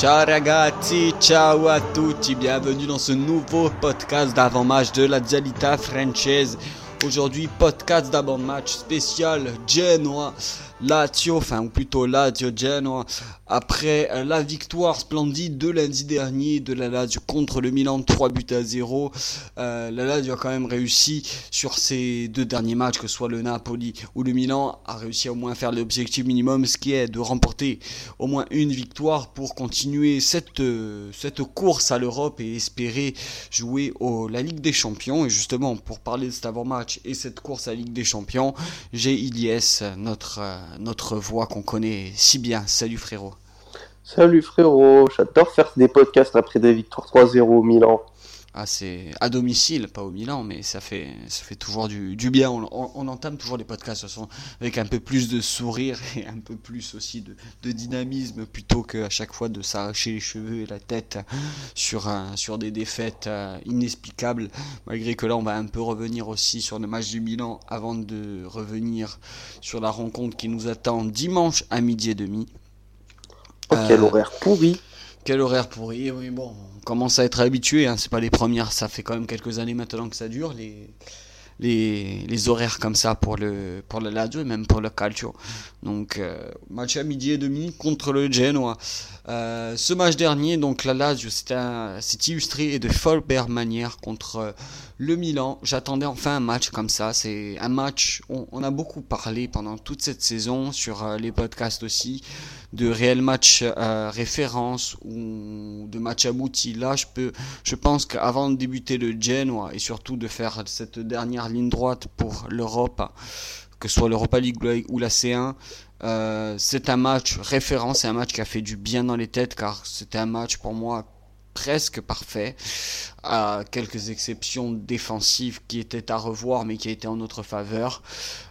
Ciao ragazzi, ciao à tutti, bienvenue dans ce nouveau podcast d'avant-match de la Dialita française. Aujourd'hui, podcast d'avant-match spécial Genoa Lazio, enfin ou plutôt Lazio Genoa, après la victoire splendide de lundi dernier de la Lazio contre le Milan 3 buts à 0. Euh, la Lazio a quand même réussi sur ces deux derniers matchs, que ce soit le Napoli ou le Milan, a réussi à au moins faire l'objectif minimum, ce qui est de remporter au moins une victoire pour continuer cette, cette course à l'Europe et espérer jouer au, la Ligue des Champions. Et justement, pour parler de cet avant-match et cette course à la Ligue des Champions, j'ai Ilyes, notre notre voix qu'on connaît si bien. Salut frérot. Salut frérot, j'adore faire des podcasts après des victoires 3-0 au Milan. Ah, c'est à domicile, pas au Milan, mais ça fait, ça fait toujours du, bien. On, entame toujours les podcasts avec un peu plus de sourire et un peu plus aussi de, dynamisme plutôt qu'à chaque fois de s'arracher les cheveux et la tête sur, un, sur des défaites euh, inexplicables. Malgré que là, on va un peu revenir aussi sur le match du Milan avant de revenir sur la rencontre qui nous attend dimanche à midi et demi. Oh, quel euh, horaire pourri! Quel horaire pourri, oui, bon, commence à être habitué, hein, c'est pas les premières, ça fait quand même quelques années maintenant que ça dure, les, les, horaires comme ça pour le, pour le Lazio et même pour le Calcio. Donc, euh, match à midi et demi contre le Genoa. Euh, ce match dernier, donc la Lazio s'est illustré de folle manière contre euh, le Milan. J'attendais enfin un match comme ça. C'est un match, on, a beaucoup parlé pendant toute cette saison sur les podcasts aussi de réels matchs euh, référence ou de matchs aboutis. Là, je, peux, je pense qu'avant de débuter le Genoa et surtout de faire cette dernière ligne droite pour l'Europe, que ce soit l'Europa League ou la C1, euh, c'est un match référence, c'est un match qui a fait du bien dans les têtes car c'était un match pour moi presque parfait, à quelques exceptions défensives qui étaient à revoir mais qui étaient en notre faveur.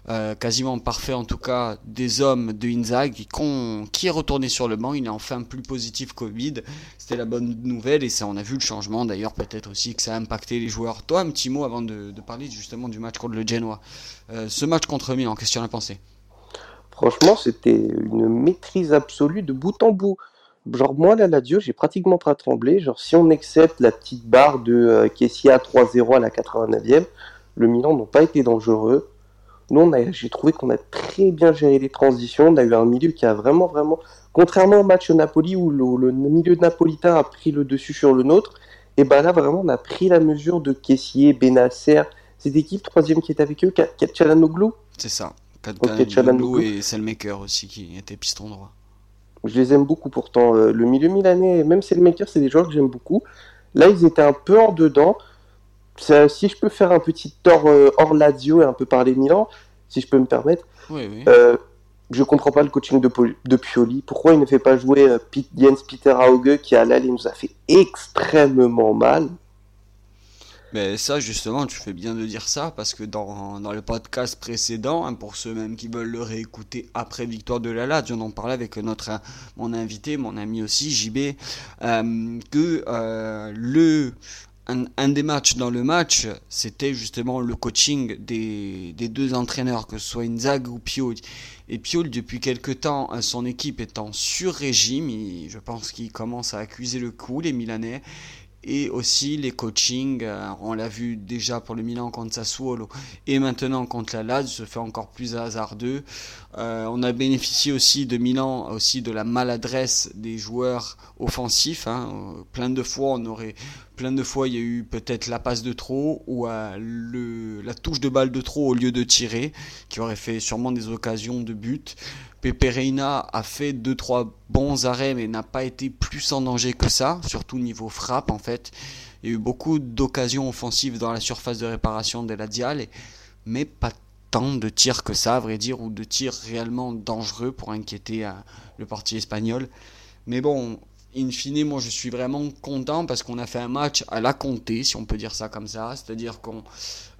Euh, quasiment parfait en tout cas des hommes de Inzaghi qui est retourné sur le banc, il est enfin plus positif Covid, c'était la bonne nouvelle et ça on a vu le changement d'ailleurs peut-être aussi que ça a impacté les joueurs. Toi un petit mot avant de, parler justement du match contre le Genoa. Euh, ce match contre Milan, qu'est-ce que tu en as pensé? Franchement c'était une maîtrise absolue de bout en bout. Genre, moi, la Lazio, j'ai pratiquement pas tremblé. Genre, si on accepte la petite barre de euh, Kessia 3-0 à la 89e, le Milan n'ont pas été dangereux. Nous, j'ai trouvé qu'on a très bien géré les transitions. On a eu un milieu qui a vraiment, vraiment. Contrairement au match Napoli où le, milieu napolitain a pris le dessus sur le nôtre, et ben là, vraiment, on a pris la mesure de Kessier, Benacer. C'était qui le troisième qui était avec eux Katchalanoglu C'est ça. Katchalanoglu et Selmaker aussi qui était piston droit. Je les aime beaucoup pourtant. Euh, le milieu milanais, même si le maker, c'est des joueurs que j'aime beaucoup. Là, ils étaient un peu en dedans. si je peux faire un petit tort euh, hors Lazio et un peu parler Milan, si je peux me permettre. Oui, oui. Euh, je comprends pas le coaching de, de Pioli. Pourquoi il ne fait pas jouer Jens Peter Hauge qui à l'aller nous a fait extrêmement mal mais ça, justement, tu fais bien de dire ça, parce que dans, dans le podcast précédent, hein, pour ceux même qui veulent le réécouter après victoire de la Lazio, on en parlait avec notre, mon invité, mon ami aussi, JB, euh, que euh, le, un, des matchs dans le match, c'était justement le coaching des, des deux entraîneurs, que ce soit Inzaghi ou Pioli. Et Pioli, depuis quelque temps, son équipe est en sur-régime, je pense qu'il commence à accuser le coup, les Milanais et aussi les coachings, euh, on l'a vu déjà pour le Milan contre Sassuolo et maintenant contre la Lazio, se fait encore plus hasardeux. Euh, on a bénéficié aussi de Milan, aussi de la maladresse des joueurs offensifs. Hein. Plein de fois, on aurait, il y a eu peut-être la passe de trop ou euh, la touche de balle de trop au lieu de tirer, qui aurait fait sûrement des occasions de but. Pepe Reina a fait 2-3 bons arrêts, mais n'a pas été plus en danger que ça, surtout niveau frappe en fait. Il y a eu beaucoup d'occasions offensives dans la surface de réparation de la Dial, mais pas tant de tirs que ça, à vrai dire, ou de tirs réellement dangereux pour inquiéter euh, le parti espagnol. Mais bon, in fine, moi je suis vraiment content parce qu'on a fait un match à la compter, si on peut dire ça comme ça. C'est-à-dire qu'on.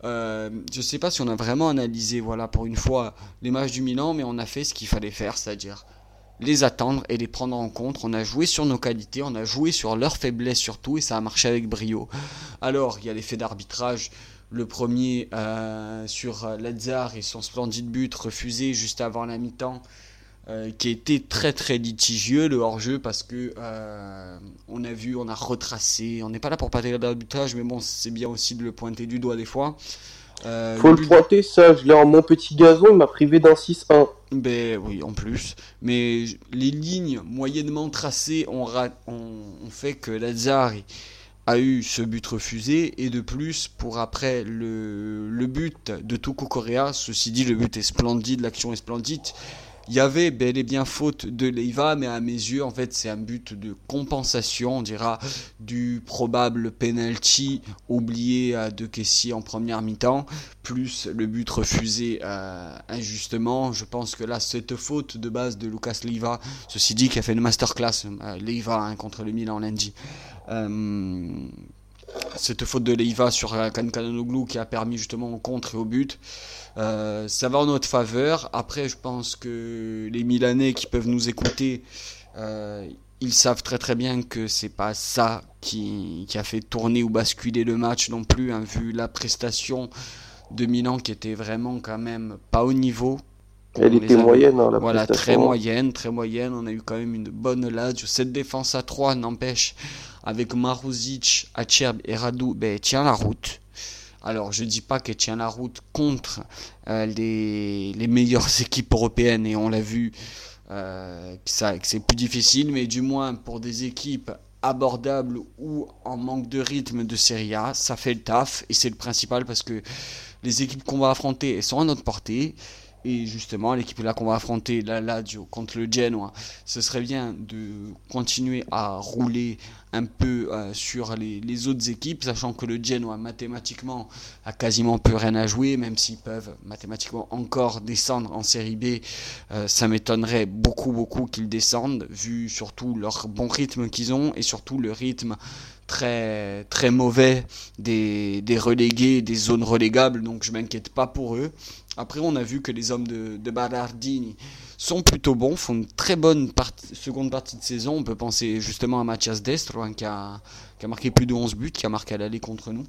Euh, je sais pas si on a vraiment analysé, voilà, pour une fois, les matchs du Milan, mais on a fait ce qu'il fallait faire, c'est-à-dire les attendre et les prendre en compte. On a joué sur nos qualités, on a joué sur leurs faiblesses surtout, et ça a marché avec brio. Alors, il y a l'effet d'arbitrage. Le premier euh, sur Lazare et son splendide but refusé juste avant la mi-temps. Euh, qui était très très litigieux le hors-jeu parce que euh, on a vu, on a retracé, on n'est pas là pour parler d'arbitrage, mais bon, c'est bien aussi de le pointer du doigt des fois. Euh, Faut le, pointer, ça, je l'ai en mon petit gazon, il m'a privé d'un 6-1. Ben oui, en plus. Mais les lignes moyennement tracées ont, ont, fait que Lazare a eu ce but refusé et de plus pour après le, le but de Tuco Correa, ceci dit le but est splendide, l'action est splendide, il y avait bel et bien faute de Leiva, mais à mes yeux, en fait, c'est un but de compensation, on dira, du probable penalty oublié de Kessie en première mi-temps, plus le but refusé euh, injustement. Je pense que là, cette faute de base de Lucas Leiva, ceci dit, qui a fait une masterclass, euh, Leiva hein, contre le Milan lundi. Euh, cette faute de Leiva sur Kankanoglu qui a permis justement au contre et au but. Euh, ça va en notre faveur. Après, je pense que les Milanais qui peuvent nous écouter, euh, ils savent très très bien que c'est pas ça qui, a fait tourner ou basculer le match non plus, hein, vu la prestation de Milan qui était vraiment quand même pas au niveau. Elle était moyenne, hein, la Voilà, très moyenne, très moyenne. On a eu quand même une bonne lade. Cette défense à 3 n'empêche, avec Maruzic, Acerb et Radu, ben, tient la route. Alors, je ne dis pas qu'elle tient la route contre euh, les, meilleures équipes européennes, et on l'a vu euh, que, c'est plus difficile, mais du moins pour des équipes abordables ou en manque de rythme de Serie A, ça fait le taf, et c'est le principal parce que les équipes qu'on va affronter, elles sont à notre portée. Et justement, l'équipe là qu'on va affronter, la Lazio contre le Genoa, ce serait bien de continuer à rouler un peu euh, sur les, autres équipes, sachant que le Genoa mathématiquement a quasiment plus rien à jouer, même s'ils peuvent mathématiquement encore descendre en série B, euh, ça m'étonnerait beaucoup beaucoup qu'ils descendent, vu surtout leur bon rythme qu'ils ont et surtout le rythme très très mauvais des, des relégués, des zones relégables, donc je m'inquiète pas pour eux. Après, on a vu que les hommes de, de sont plutôt bons, font une très bonne seconde partie de saison. On peut penser justement à Mathias Destro, hein, qui, a, marqué plus de 11 buts, qui a marqué à l'aller contre nous.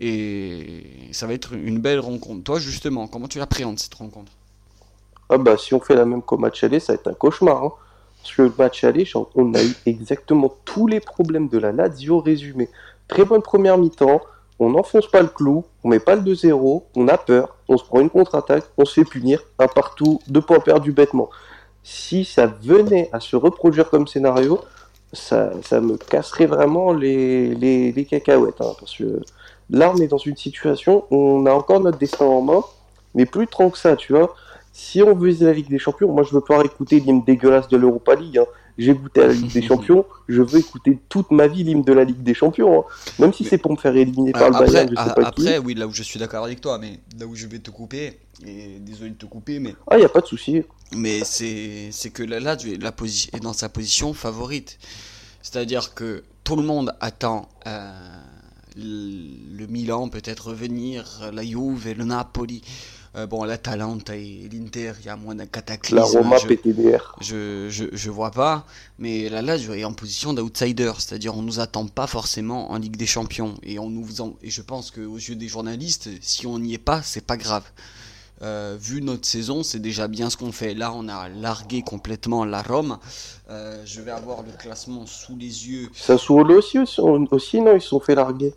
Et ça va être une belle rencontre. Toi, justement, comment tu l'appréhendes cette rencontre? Ah bah si on fait la même qu'au match aller, ça va être un cauchemar. Hein. Que le match aller, on a eu exactement tous les problèmes de la Lazio résumés. Très bonne première mi-temps, on n'enfonce pas le clou, on met pas le 2-0, on a peur, on se prend une contre-attaque, on se fait punir, un partout, deux points perdus bêtement. Si ça venait à se reproduire comme scénario, ça, me casserait vraiment les, cacahuètes. Hein, parce que là, on est dans une situation où on a encore notre destin en main, mais plus trop que ça, tu vois. Si on veut la Ligue des Champions, moi je veux pas écouter l'hymne dégueulasse de l'Europa League. Hein j'ai goûté à la Ligue des Champions, je veux écouter toute ma vie l'hymne de la Ligue des Champions, hein. même si c'est pour me faire éliminer par le Bayern, je sais pas Après, oui, là où je suis d'accord avec toi, mais là où je vais te couper, et désolé de te couper, mais... Ah, il a pas de souci. Mais c'est que là, là, tu es, la est dans sa position favorite. C'est-à-dire que tout le monde attend... Euh, le Milan peut-être revenir, la Juve et le Napoli. Euh, bon, l'Atalanta et l'Inter, il y a moins d'un cataclysme. La Roma, je, PTDR. Je, je, je, vois pas. Mais là, là, je est en position d'outsider. C'est-à-dire, on nous attend pas forcément en Ligue des Champions. Et, on nous et je pense qu'aux yeux des journalistes, si on n'y est pas, c'est pas grave. Euh, vu notre saison, c'est déjà bien ce qu'on fait. Là, on a largué complètement la Rome. Euh, je vais avoir le classement sous les yeux. Ça le aussi, aussi, non Ils se sont fait larguer.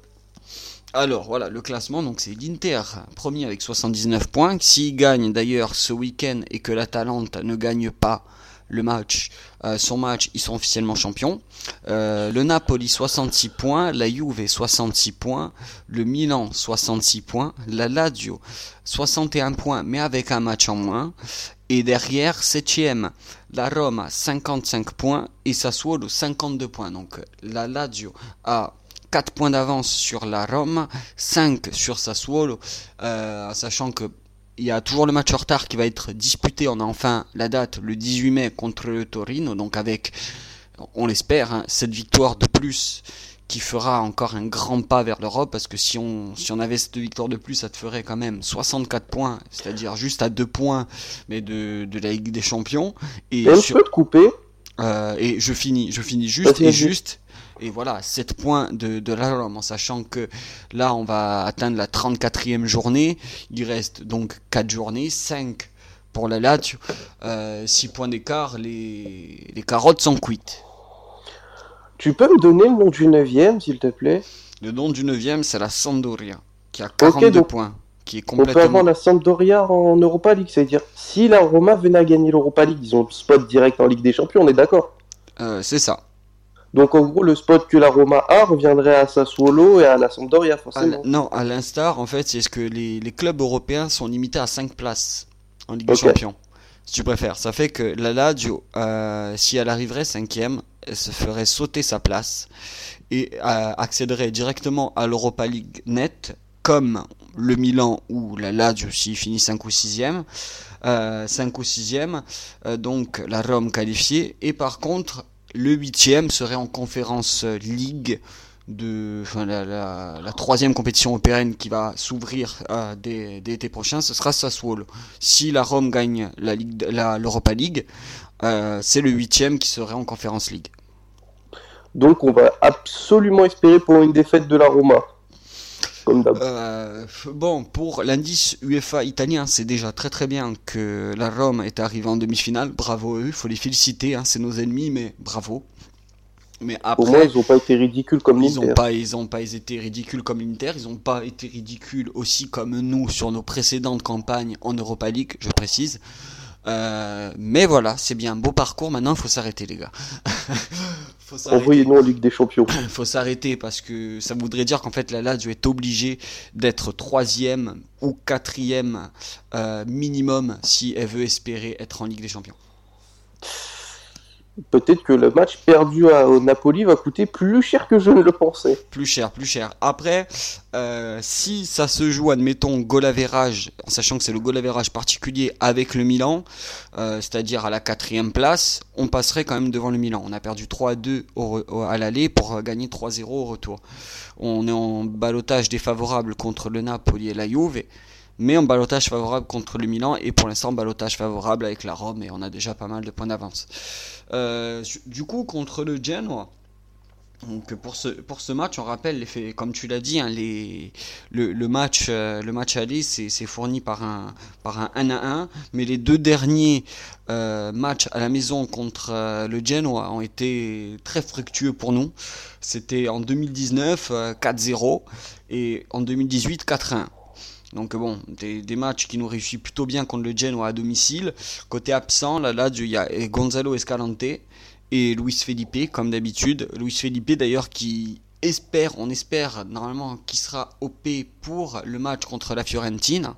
Alors voilà, le classement, donc c'est l'Inter, premier avec 79 points. S'il gagne d'ailleurs ce week-end et que l'Atalanta ne gagne pas le match, euh, son match, ils sont officiellement champions. Euh, le Napoli 66 points, la Juve 66 points, le Milan 66 points, la Lazio 61 points mais avec un match en moins. Et derrière, 7ème, la Roma 55 points et Sassuolo 52 points. Donc la Lazio a 4 points d'avance sur la Rome, 5 sur Sassuolo, euh, sachant que il y a toujours le match en retard qui va être disputé. On a enfin la date le 18 mai contre le Torino, donc avec, on l'espère, hein, cette victoire de plus qui fera encore un grand pas vers l'Europe, parce que si on, si on avait cette victoire de plus, ça te ferait quand même 64 points, c'est-à-dire juste à 2 points mais de, de la Ligue des Champions. Et, te couper euh, et je finis, je finis juste et juste. Et voilà, 7 points de, de la Rome, en sachant que là, on va atteindre la 34e journée. Il reste donc 4 journées, 5 pour la Lazio. 6 points d'écart, les, les carottes sont cuites. Tu peux me donner le nom du 9 s'il te plaît? Le nom du 9 c'est la Sampdoria, qui a 42 points. Qui est complètement... On peut avoir la Sampdoria en Europa League, c'est-à-dire si la Roma venait à gagner l'Europa League, ils ont le spot direct en Ligue des Champions, on est d'accord? Euh, C'est ça. Donc en gros, le spot que la Roma a reviendrait à Sassuolo et à la Sampdoria, forcément. non, à l'instar, en fait, c'est ce que les, les, clubs européens sont limités à 5 places en Ligue des Champions. Si tu préfères. Ça fait que la Lazio, euh, si elle arriverait cinquième, elle se ferait sauter sa place et euh, accéderait directement à l'Europa League net, comme le Milan ou la Lazio s'il finit 5 ou 6e. Euh, 5 ou 6e, euh, donc la Rome qualifiée. Et par contre, le 8e serait en conférence Ligue de la, troisième compétition européenne qui va s'ouvrir euh, dès, l'été prochain, ce sera Sassuolo. Si la Rome gagne la la, l'Europa League, euh, c'est le huitième qui serait en Conférence League. Donc on va absolument espérer pour une défaite de la Roma. Comme. Euh, bon, pour l'indice UEFA italien, c'est déjà très très bien que la Rome est arrivée en demi-finale. Bravo à eux, il faut les féliciter, hein, c'est nos ennemis, mais bravo. Mais après, Au moins, ils n'ont pas été ridicules comme l'Inter. Ils n'ont pas, ils ont pas été ridicules comme l'Inter. Ils n'ont pas été ridicules aussi comme nous sur nos précédentes campagnes en Europa League, je précise. Euh, mais voilà, c'est bien, beau parcours. Maintenant, il faut s'arrêter, les gars. Envoyez-nous en Ligue des Champions. Il faut s'arrêter parce que ça voudrait dire qu'en fait, la Lazio est obligée d'être troisième ou quatrième euh, minimum si elle veut espérer être en Ligue des Champions peut-être que le match perdu au Napoli va coûter plus cher que je ne le pensais. Plus cher, plus cher. Après, euh, si ça se joue, admettons, goal average, en sachant que c'est le goal average particulier avec le Milan, euh, c'est-à-dire à la quatrième place, on passerait quand même devant le Milan. On a perdu 3-2 à l'aller pour gagner 3-0 au retour. On est en balotage défavorable contre le Napoli et la Juve mais en balotage favorable contre le Milan et pour l'instant balotage favorable avec la Rome et on a déjà pas mal de points d'avance. Euh, du coup contre le Genoa, donc pour ce, pour ce match, on rappelle, les faits, comme tu l'as dit, hein, les, le, match, euh, le match aller, c'est fourni par un, par un 1 à 1, mais les deux derniers euh, matchs à la maison contre le Genoa ont été très fructueux pour nous. C'était en 2019 4-0 et en 2018 4-1. Donc bon, des, matchs qui nous réussissent plutôt bien contre le Genoa à domicile. Côté absent, là, là il y a Gonzalo Escalante et Luis Felipe, comme d'habitude. Luis Felipe d'ailleurs qui espère, on espère normalement qu'il sera OP pour le match contre la Fiorentina.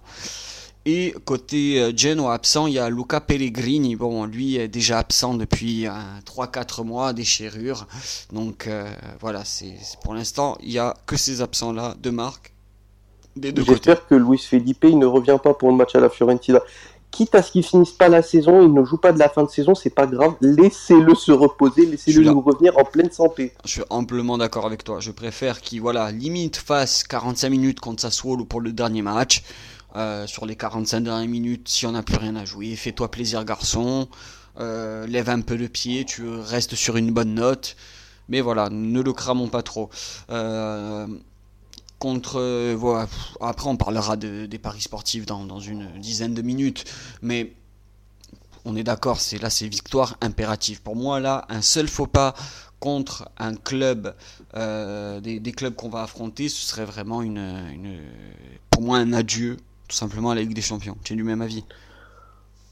Et côté euh, Genoa absent, il y a Luca Pellegrini. Bon, lui est déjà absent depuis 3-4 euh, mois, déchirure. Donc euh, voilà, c'est pour l'instant, il n'y a que ces absents-là de marque. J'espère que Luis Felipe il ne revient pas pour le match à la Fiorentina. Quitte à ce qu'il finisse pas la saison, il ne joue pas de la fin de saison, c'est pas grave. Laissez-le se reposer, laissez-le nous revenir en pleine santé. Je suis amplement d'accord avec toi. Je préfère qu'il voilà limite fasse 45 minutes contre Sassuolo pour le dernier match. Euh, sur les 45 dernières minutes, si on n'a plus rien à jouer, fais-toi plaisir garçon. Euh, lève un peu le pied, tu restes sur une bonne note. Mais voilà, ne le cramons pas trop. Euh, contre. Euh, voilà, après, on parlera des paris sportifs dans, une dizaine de minutes. Mais on est d'accord, c'est là, c'est victoire impérative. Pour moi, là, un seul faux pas contre un club, euh, des, clubs qu'on va affronter, ce serait vraiment une, pour moi un adieu, tout simplement à la Ligue des Champions. Tu es du même avis?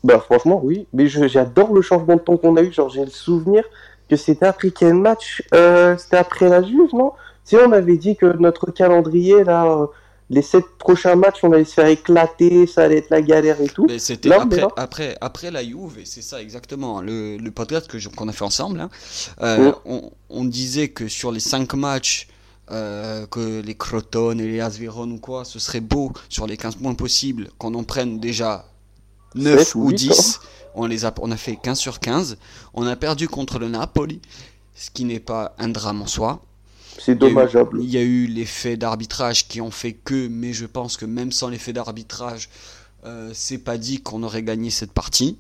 Bah franchement oui, mais j'adore le changement de temps qu'on a eu. J'ai le souvenir que c'était après quel match? Euh, C'était après la Juve, non? Si on avait dit que notre calendrier, là, euh, les sept prochains matchs, on allait se faire éclater, ça allait être la galère et tout. C'était après, après, après, la Juve, et c'est ça exactement. Le, le podcast qu'on a fait ensemble, hein, euh, on, disait que sur les cinq matchs, euh, que les Crotone et les Asveron ou quoi, ce serait beau sur les 15 points possibles qu'on en prenne déjà 9 ou 10. Hein. On, les a, on a fait 15 sur 15. On a perdu contre le Napoli, ce qui n'est pas un drame en soi. C'est dommageable. Il y a eu l'effet d'arbitrage qui ont fait que, mais je pense que même sans l'effet d'arbitrage, euh, c'est pas dit qu'on aurait gagné cette partie.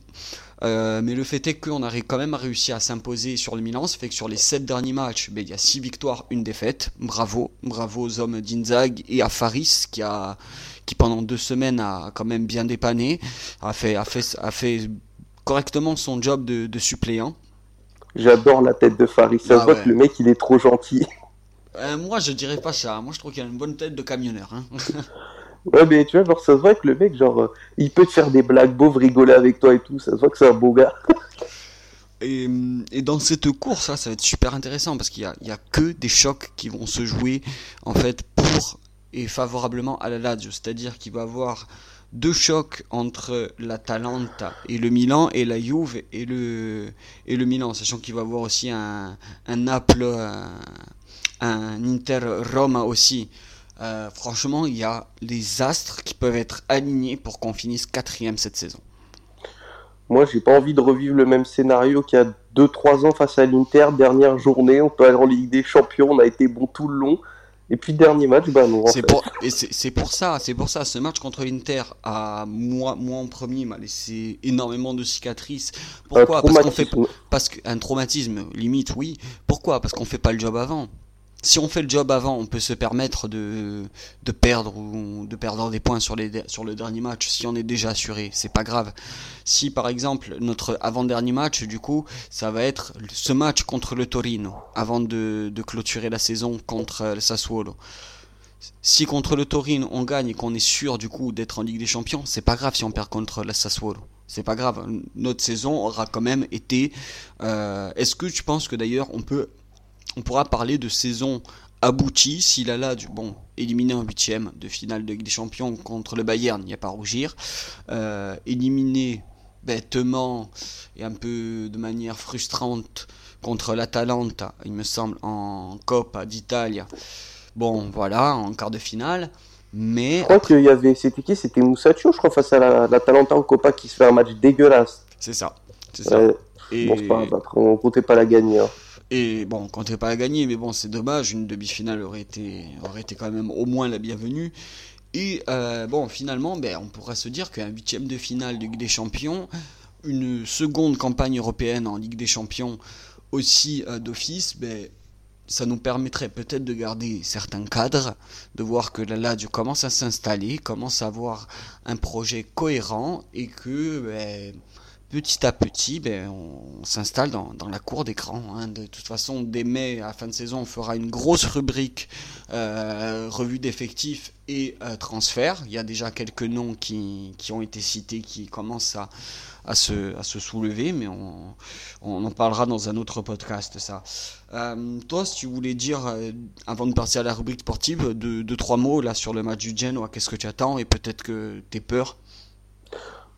Euh, mais le fait est qu'on a quand même réussi à s'imposer sur le Milan. Ça fait que sur les 7 derniers matchs, ben, il y a 6 victoires, une défaite. Bravo, bravo aux hommes d'Inzag et à Faris qui a qui pendant deux semaines a quand même bien dépanné, a fait, a fait, a fait correctement son job de, suppléant. J'adore la tête de Faris. Ça ah voit que le mec il est trop gentil. Euh, moi je dirais pas ça. Moi je trouve qu'il a une bonne tête de camionneur. Hein. Ouais, mais tu vois, genre, ça se voit que le mec, genre, euh, il peut te faire des blagues beaux, rigoler avec toi et tout. Ça se voit que c'est un beau gars. et, et, dans cette course, ça va être super intéressant parce qu'il n'y a, a, que des chocs qui vont se jouer, en fait, pour et favorablement à la Lazio. C'est-à-dire qu'il va y avoir deux chocs entre la Talenta et le Milan et la Juve et le, et le Milan, sachant qu'il va y avoir aussi un, un Naples, un, un Inter Roma aussi. Euh, franchement, il y a les astres qui peuvent être alignés pour qu'on finisse quatrième cette saison. Moi, j'ai pas envie de revivre le même scénario qu'il y a 2-3 ans face à l'Inter. Dernière journée, on peut aller en Ligue des Champions, on a été bon tout le long. Et puis dernier match, bah non. C'est pour, ça, c'est pour ça, ce match contre l'Inter, à moi, moi en premier, m'a laissé énormément de cicatrices. Pourquoi? Parce qu'on fait, parce qu'un traumatisme, limite, oui. Pourquoi? Parce qu'on fait pas le job avant si on fait le job avant, on peut se permettre de, de perdre ou de perdre des points sur, les, sur le dernier match si on est déjà assuré, c'est pas grave. Si par exemple notre avant-dernier match, du coup, ça va être ce match contre le Torino avant de, de clôturer la saison contre le Sassuolo. Si contre le Torino on gagne et qu'on est sûr du coup d'être en Ligue des Champions, c'est pas grave si on perd contre le Sassuolo. C'est pas grave. Notre saison aura quand même été. Euh, est-ce que tu penses que d'ailleurs on peut on pourra parler de saison aboutie s'il a là du bon éliminé en huitième de finale de Ligue des Champions contre le Bayern, il n'y a pas à rougir. Euh, éliminé bêtement et un peu de manière frustrante contre l'Atalanta, il me semble, en Coppa d'Italie. Bon, voilà, en quart de finale. Mais je crois qu'il y avait, c'était qui? C'était Moussaccio, je crois, face à l'Atalanta en Coppa qui se fait un match dégueulasse. C'est ça, c'est ça. Et... Bon, pas, on comptait pas la gagner. Hein. Et bon, quand t'es pas à gagner, mais bon, c'est dommage, une demi-finale aurait été, aurait été quand même au moins la bienvenue. Et euh, bon, finalement, ben, on pourrait se dire qu'un huitième de finale de Ligue des Champions, une seconde campagne européenne en Ligue des Champions aussi euh, d'office, ben, ça nous permettrait peut-être de garder certains cadres, de voir que la Lazio commence à s'installer, commence à avoir un projet cohérent et que ben, petit à petit, ben, on s'installe dans, la cour d'écran. Hein. De toute façon, dès mai, à fin de saison, on fera une grosse rubrique euh, revue d'effectifs et euh, transfert. Il y a déjà quelques noms qui, ont été cités, qui commencent à, à, se, à se soulever, mais on, on, en parlera dans un autre podcast, ça. Euh, toi, si tu voulais dire, avant de passer à la rubrique sportive, deux, trois mots là sur le match du Genoa, qu'est-ce que tu attends et peut-être que tu es peur?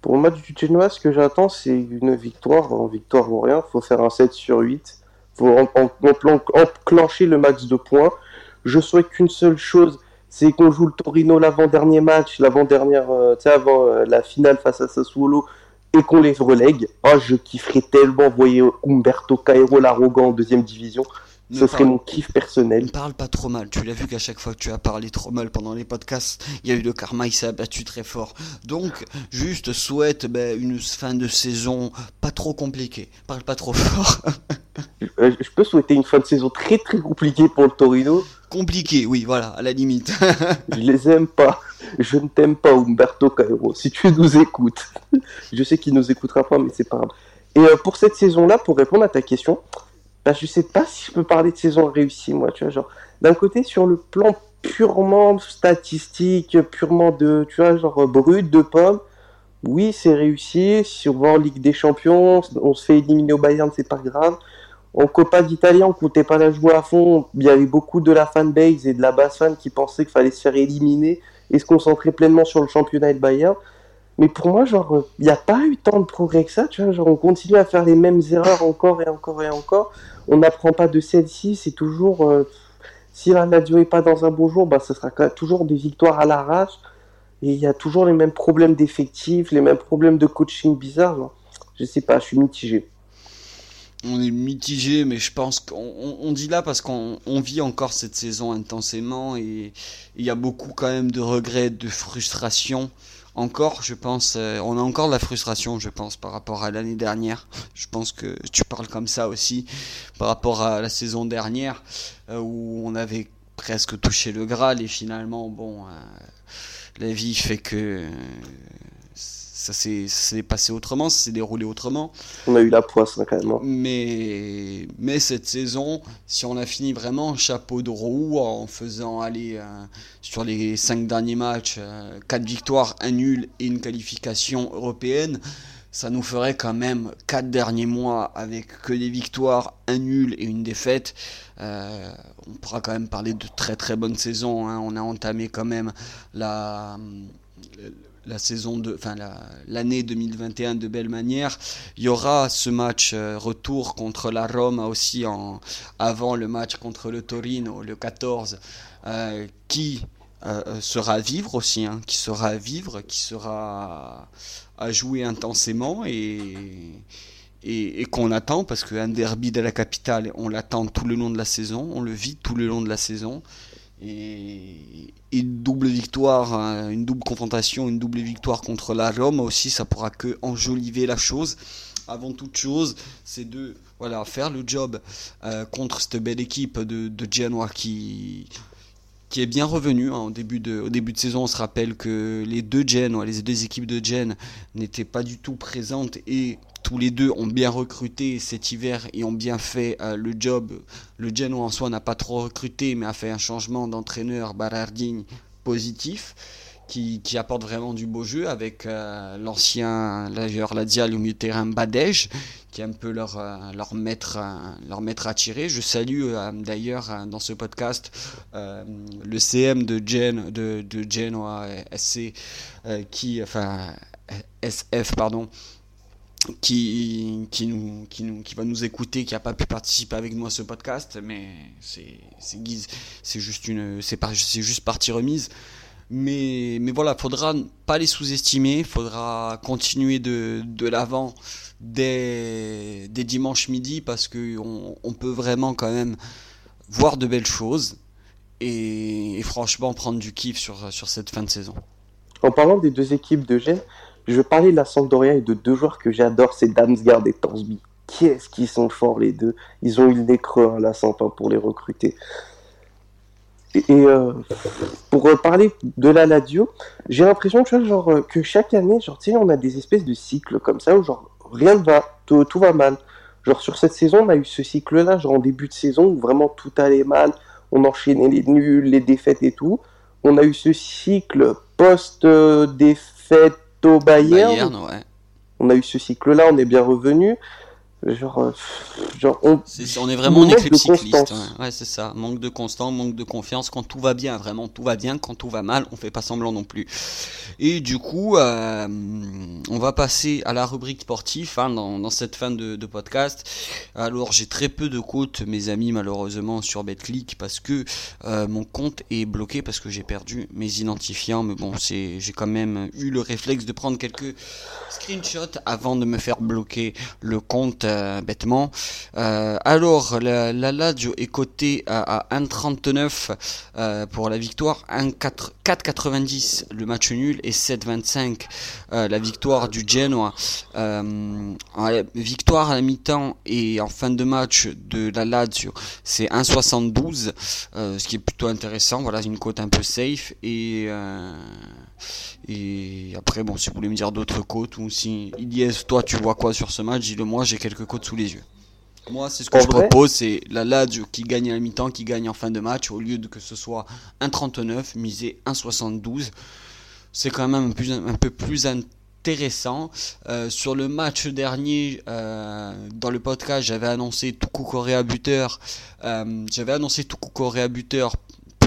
Pour le match du Genoa, ce que j'attends, c'est une victoire. En victoire ou rien, il faut faire un 7 sur 8. Il faut enclencher le max de points. Je souhaite qu'une seule chose, c'est qu'on joue le Torino l'avant-dernier match, l'avant-dernière, euh, tu sais, avant euh, la finale face à Sassuolo, et qu'on les relègue. Oh, je kifferais tellement voyez Umberto Cairo l'arrogant en deuxième division. Ce serait mon kiff personnel. Ne parle pas trop mal. Tu l'as vu qu'à chaque fois que tu as parlé trop mal pendant les podcasts, il y a eu le karma, il s'est abattu très fort. Donc, juste souhaite ben, une fin de saison pas trop compliquée. Parle pas trop fort. Euh, je peux souhaiter une fin de saison très très compliquée pour le Torino. Compliqué, oui, voilà, à la limite. je les aime pas. Je ne t'aime pas, Umberto Cairo. Si tu nous écoutes, je sais qu'il nous écoutera pas, mais c'est pas grave. Et euh, pour cette saison-là, pour répondre à ta question, bah, je sais pas si je peux parler de saison réussie, moi, tu vois, genre, d'un côté, sur le plan purement statistique, purement de, tu vois, genre, brut, de pommes, oui, c'est réussi. Si on va en Ligue des Champions, on se fait éliminer au Bayern, c'est pas grave. En Coppa d'Italie, on comptait pas la jouer à fond. Il y avait beaucoup de la fanbase et de la basse fan qui pensaient qu'il fallait se faire éliminer et se concentrer pleinement sur le championnat et le Bayern. Mais pour moi, genre, il n'y a pas eu tant de progrès que ça, tu vois. Genre, on continue à faire les mêmes erreurs encore et encore et encore on n'apprend pas de celle-ci, c'est toujours. Euh, si la Lazio n'est pas dans un bon jour, bah, ce sera toujours des victoires à l'arrache. Et il y a toujours les mêmes problèmes d'effectifs, les mêmes problèmes de coaching bizarres. Je sais pas, je suis mitigé. On est mitigé, mais je pense qu'on dit là parce qu'on vit encore cette saison intensément et il y a beaucoup quand même de regrets, de frustration encore, je pense, euh, on a encore de la frustration, je pense, par rapport à l'année dernière. Je pense que tu parles comme ça aussi, par rapport à la saison dernière, euh, où on avait presque touché le Graal et finalement, bon, euh, la vie fait que ça s'est passé autrement, ça s'est déroulé autrement. On a eu la poisse hein, quand même. Hein. Mais, mais cette saison, si on a fini vraiment chapeau de roue en faisant aller euh, sur les 5 derniers matchs, 4 euh, victoires, 1 nul et une qualification européenne, ça nous ferait quand même 4 derniers mois avec que des victoires, un nul et une défaite. Euh, on pourra quand même parler de très très bonnes saisons. Hein. On a entamé quand même la la saison de, enfin l'année 2021 de belle manière. Il y aura ce match euh, retour contre la Rome aussi en, avant le match contre le Torino le 14 euh, qui euh, sera à vivre aussi, hein, qui sera à vivre, qui sera à jouer intensément et, et, et qu'on attend parce qu'un derby de la capitale, on l'attend tout le long de la saison, on le vit tout le long de la saison et une double victoire, hein, une double confrontation, une double victoire contre la Rome aussi, ça pourra que enjoliver la chose. Avant toute chose, c'est de voilà faire le job euh, contre cette belle équipe de, de Genoa qui qui est bien revenu hein, au, début de, début de saison. On se rappelle que les deux Genoa, les deux équipes de Gen n'étaient pas du tout présentes et tous les deux ont bien recruté cet hiver et ont bien fait euh, le job. Le Genoa en soi n'a pas trop recruté, mais a fait un changement d'entraîneur Barardini positif. Qui, apporte vraiment du beau jeu avec euh, l'ancien l'ailleurs Lazial au milieu terrain Badej qui est un peu leur, euh, leur, maître, leur maître à tirer. Je salue d'ailleurs dans ce podcast le CM de, Gen, de, de Genoa SC qui enfin SF pardon qui, qui, nous, qui, nous, qui va nous écouter, qui n'a pas pu participer avec nous à ce podcast, mais c'est juste une c'est c'est juste partie remise. Mais, mais voilà, faudra pas les sous-estimer, faudra continuer de, de l'avant dès, dès dimanche midi parce qu'on on peut vraiment quand même voir de belles choses et, franchement prendre du kiff sur, sur cette fin de saison. En parlant des deux équipes de Gênes, je parler de la Sampdoria et de deux joueurs que j'adore, c'est Damsgaard et Torsby. Qu'est-ce qu'ils sont forts les deux. Ils ont eu le nez creux à la Sampa pour les recruter. Et, euh, pour euh, parler de la Ladio, j'ai l'impression euh, que chaque année, genre, on a des espèces de cycles comme ça où genre, rien ne va, tout, tout, va mal. Genre sur cette saison, on a eu ce cycle-là, genre en début de saison, où vraiment tout allait mal, on enchaînait les nuls, les défaites et tout. On a eu ce cycle post-défaite au Bayern. On a eu ce cycle-là, on est bien revenu. Genre, euh, genre on, est, vraiment en éclipse cycliste. Ouais, c'est ça. Manque de constance, manque de confiance. Quand tout va bien, vraiment tout va bien. Quand tout va mal, on fait pas semblant non plus. Et du coup, euh, on va passer à la rubrique sportive hein, dans, cette fin de, podcast. Alors, j'ai très peu de comptes, mes amis, malheureusement, sur BetClick parce que euh, mon compte est bloqué parce que j'ai perdu mes identifiants. Mais bon, c'est, j'ai quand même eu le réflexe de prendre quelques screenshots avant de me faire bloquer le compte euh, bêtement. Euh, alors, la, la, Lazio est cotée à, 1,39 euh, pour la victoire, 4,90 le match nul et 7,25 la victoire du Genoa. victoire à la mi-temps et en fin de match de la Lazio, c'est 1,72, ce qui est plutôt intéressant. Voilà, une cote un peu safe et et après, bon, si vous voulez me dire d'autres côtes ou si Iliès, toi, tu vois quoi sur ce match, dis-le moi, j'ai quelques côtes sous les yeux. Moi, c'est ce que je propose, c'est la Lazio qui gagne à la mi-temps, qui gagne en fin de match, au lieu de que ce soit 1,39, misé 1,72. C'est quand même un, plus, un, peu plus intéressant. Euh, sur le match dernier, euh, dans le podcast, j'avais annoncé Tuku Correa buteur. Euh, j'avais annoncé Tuku Correa buteur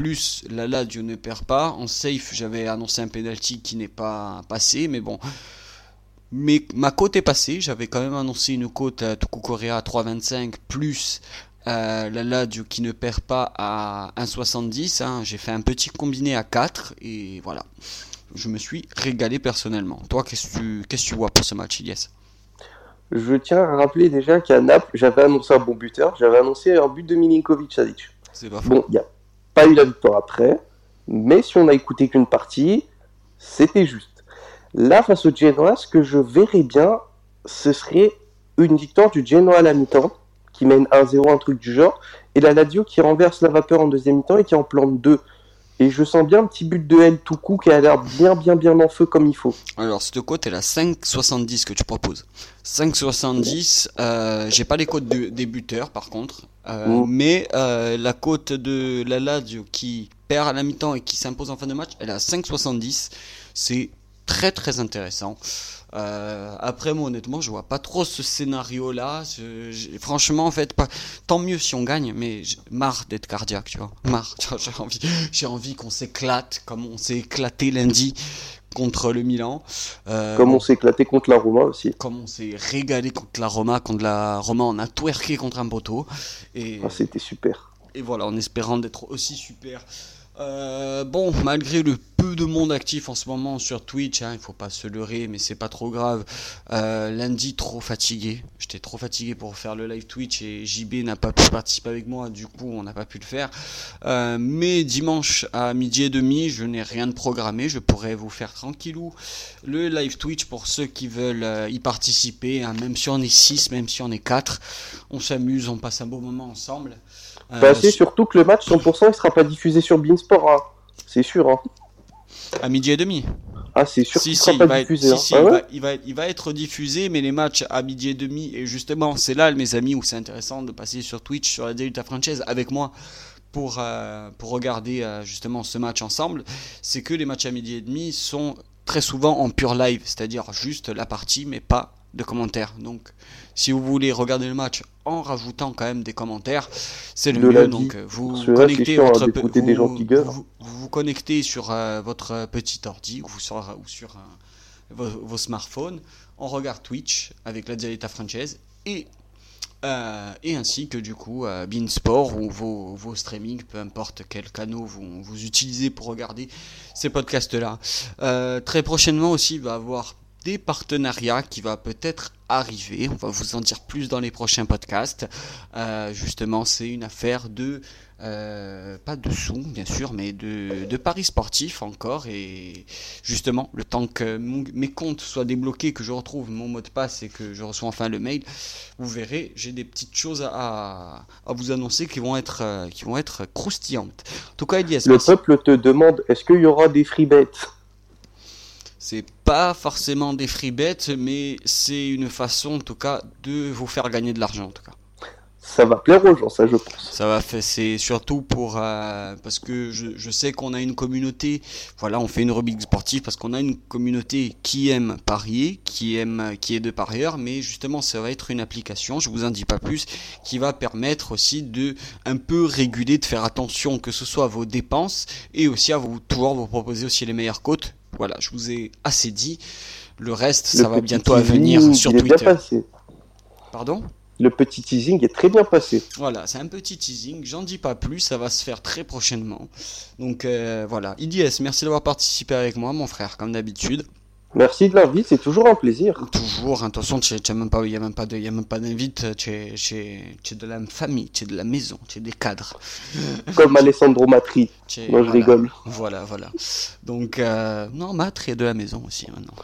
plus la Lazio ne perd pas. En safe, j'avais annoncé un penalty qui n'est pas passé, mais bon. Mais ma cote est passée. J'avais quand même annoncé une cote à Tokukorea à 3,25 plus euh, la Lazio qui ne perd pas à 1,70. Hein. J'ai fait un petit combiné à 4 et voilà. Je me suis régalé personnellement. Toi, qu'est-ce que tu, tu vois pour ce match, Yes Je tiens à rappeler déjà qu'à Naples, j'avais annoncé un bon buteur. J'avais annoncé un but de Milinkovic Savic. C'est pas faux. Bon, il y a pas eu la victoire après, mais si on a écouté qu'une partie, c'était juste. Là, face au Genoa, ce que je verrais bien, ce serait une victoire du Genoa à la mi-temps, qui mène 1-0, un truc du genre, et la Lazio qui renverse la vapeur en deuxième mi-temps et qui en plante deux. Et je sens bien un petit but de L tout coup qui a l'air bien, bien, bien en feu comme il faut. Alors, cette cote est la 5,70 que tu proposes. 5,70, euh, j'ai pas les cotes de, des buteurs par contre, euh, Mm. mais euh, la cote de la Lazio qui perd à la mi-temps et qui s'impose en fin de match, elle à 5,70. C'est très très intéressant. Euh, après, moi, honnêtement, je vois pas trop ce scénario-là. Franchement, en fait, pas, tant mieux si on gagne, mais j'ai marre d'être cardiaque, tu vois. Marre. J'ai envie, envie qu'on s'éclate comme on s'est éclaté lundi contre le Milan. Euh, Comme on s'est éclaté contre la Roma aussi. comme on s'est régalé contre la Roma, contre la Roma, on a twerké contre un poteau. Et, Ah, C'était super. et voilà, en espérant d'être aussi super. Euh, bon, malgré le peu de monde actif en ce moment sur Twitch, hein, il faut pas se leurrer, mais c'est pas trop grave. Euh, lundi, trop fatigué. J'étais trop fatigué pour faire le live Twitch et JB n'a pas pu participer avec moi, du coup, on n'a pas pu le faire. Euh, mais dimanche à midi et demi, je n'ai rien de programmé. Je pourrais vous faire tranquillou le live Twitch pour ceux qui veulent y participer. hein, même si on est 6, même si on est 4, on s'amuse, on passe un beau moment ensemble. Euh, Bah, c'est surtout que le match 100% il sera pas diffusé sur Beansport. Hein. C'est sûr. Hein. à midi et demi. Ah, c'est sûr Si, qu'il si, sera il pas va, être, diffusé. hein. si, Ah il, ouais va, il, va, il va être diffusé, mais les matchs à midi et demi, et justement, c'est là, mes amis, où c'est intéressant de passer sur Twitch, sur la Delta Franchise, avec moi, pour, euh, pour regarder euh, justement ce match ensemble, c'est que les matchs à midi et demi sont très souvent en pure live, c'est-à-dire juste la partie, mais pas de commentaires. Donc, si vous voulez regarder le match en rajoutant quand même des commentaires, c'est le De mieux. Donc, euh, vous Parce que là, connectez hein, votre d'écouter vous, des gens qui gueulent. vous, vous vous connectez sur euh, votre petit ordi ou sur, ou sur un- vos, vos smartphones, on regarde Twitch avec la Dialeta Franchise et euh, et ainsi que du coup euh, Beansport ou vos, vos streamings, peu importe quel canal vous, vous utilisez pour regarder ces podcasts-là. Euh, très prochainement aussi, il va y avoir des partenariats qui va peut-être arriver. On va vous en dire plus dans les prochains podcasts. Euh, justement, c'est une affaire de euh, pas de sous, bien sûr, mais de, de paris sportifs encore. Et justement, le temps que mon- mes comptes soient débloqués, que je retrouve mon mot de passe et que je reçois enfin le mail, vous verrez, j'ai des petites choses à, à vous annoncer qui vont être, euh, qui vont être croustillantes. En tout cas, Elias, Le merci. peuple te demande est-ce qu'il y aura des free bets C'est pas forcément des free bets, mais c'est une façon, en tout cas, de vous faire gagner de l'argent, en tout cas. Ça va plaire aux gens, ça, je pense. Ça va faire, c'est surtout pour euh, parce que je, je sais qu'on a une communauté. Voilà, on fait une rubrique sportive parce qu'on a une communauté qui aime parier, qui aime, qui est de parieurs, mais justement, ça va être une application. Je vous en dis pas plus, qui va permettre aussi de un peu réguler, de faire attention que ce soit à vos dépenses et aussi à vous pouvoir vous proposer aussi les meilleures cotes. Voilà, je vous ai assez dit. Le reste, Le ça va bientôt à venir sur il est bien Twitter. passé. Pardon? Le petit teasing est très bien passé. Voilà, c'est un petit teasing, j'en dis pas plus, ça va se faire très prochainement. Donc euh, voilà, IDS, merci d'avoir participé avec moi, mon frère, comme d'habitude. Merci de l'invite, c'est toujours un plaisir. Toujours, hein, attention, pas, il y a même pas pas d'invite, tu es, de la famille, tu es de la maison, tu es des cadres. Comme Alessandro Matri. Moi, je rigole. Voilà, voilà. Donc euh, non, Matt est de la maison aussi maintenant.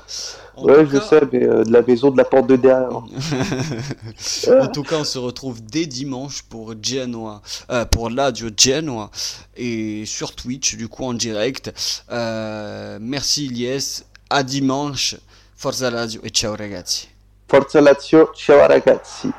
En Ouais, je cas- sais, mais euh, de la maison de la porte de derrière. en tout cas, on se retrouve dès dimanche pour Genoa, euh, pour l'Adio Genoa et sur Twitch, du coup en direct. Euh, merci Ilyes, a dimanche. Forza Lazio e ciao ragazzi. Forza Lazio, ciao ragazzi.